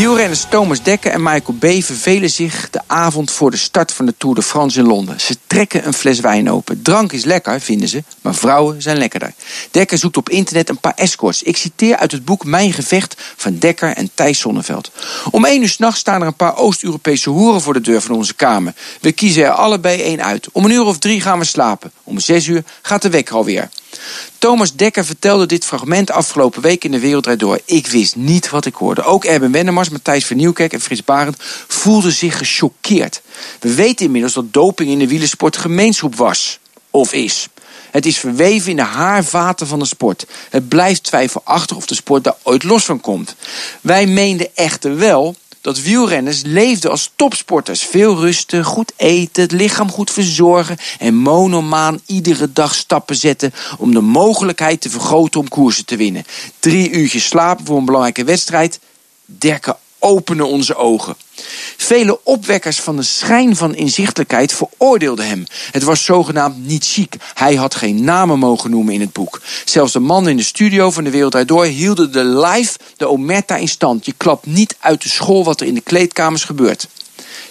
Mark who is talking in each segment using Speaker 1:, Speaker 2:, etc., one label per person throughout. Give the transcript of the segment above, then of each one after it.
Speaker 1: Wielrenners Thomas Dekker en Michael B. vervelen zich de avond voor de start van de Tour de France in Londen. Ze trekken een fles wijn open. Drank is lekker, vinden ze, maar vrouwen zijn lekkerder. Dekker zoekt op internet een paar escorts. Ik citeer uit het boek Mijn Gevecht van Dekker en Thijs Sonneveld. Om één uur s'nachts staan er een paar Oost-Europese hoeren voor de deur van onze kamer. We kiezen er allebei één uit. Om een uur of drie gaan we slapen. Om zes uur gaat de wekker alweer. Thomas Dekker vertelde dit fragment afgelopen week in de Wereld Door. Ik wist niet wat ik hoorde. Ook Erben Wennemars, Matthijs van en Frits Barend voelden zich gechoqueerd. We weten inmiddels dat doping in de wielersport gemeenschap was. Of is. Het is verweven in de haarvaten van de sport. Het blijft twijfelachtig of de sport daar ooit los van komt. Wij meenden echter wel dat wielrenners leefden als topsporters. Veel rusten, goed eten, het lichaam goed verzorgen en monomaan iedere dag stappen zetten om de mogelijkheid te vergroten om koersen te winnen. Drie uurtjes slapen voor een belangrijke wedstrijd. Derken openen onze ogen. Vele opwekkers van de schijn van inzichtelijkheid veroordeelden hem. Het was zogenaamd niet chic. Hij had geen namen mogen noemen in het boek. Zelfs de mannen in de studio van de Wereld Door hielden de live de omerta in stand. Je klapt niet uit de school wat er in de kleedkamers gebeurt.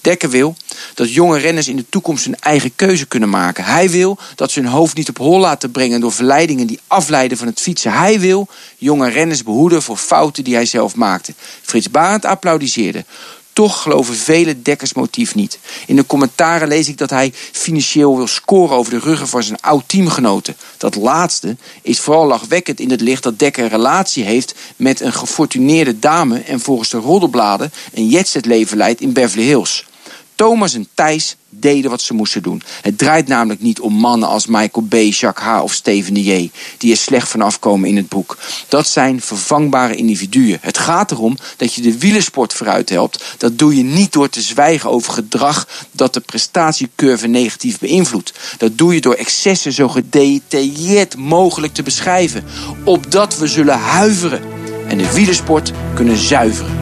Speaker 1: Dekker wil dat jonge renners in de toekomst hun eigen keuze kunnen maken. Hij wil dat ze hun hoofd niet op hol laten brengen door verleidingen die afleiden van het fietsen. Hij wil jonge renners behoeden voor fouten die hij zelf maakte. Frits Barend applaudisseerde. Toch geloven vele Dekkers motief niet. In de commentaren lees ik dat hij financieel wil scoren over de ruggen van zijn oud teamgenoten. Dat laatste is vooral lachwekkend in het licht dat Dekker een relatie heeft met een gefortuneerde dame en volgens de roddelbladen een jetset leven leidt in Beverly Hills. Thomas en Thijs deden wat ze moesten doen. Het draait namelijk niet om mannen als Michael B., Jacques H. of Steven de J. die er slecht vanaf komen in het boek. Dat zijn vervangbare individuen. Het gaat erom dat je de wielersport vooruit helpt. Dat doe je niet door te zwijgen over gedrag dat de prestatiecurve negatief beïnvloedt. Dat doe je door excessen zo gedetailleerd mogelijk te beschrijven. Opdat we zullen huiveren en de wielersport kunnen zuiveren.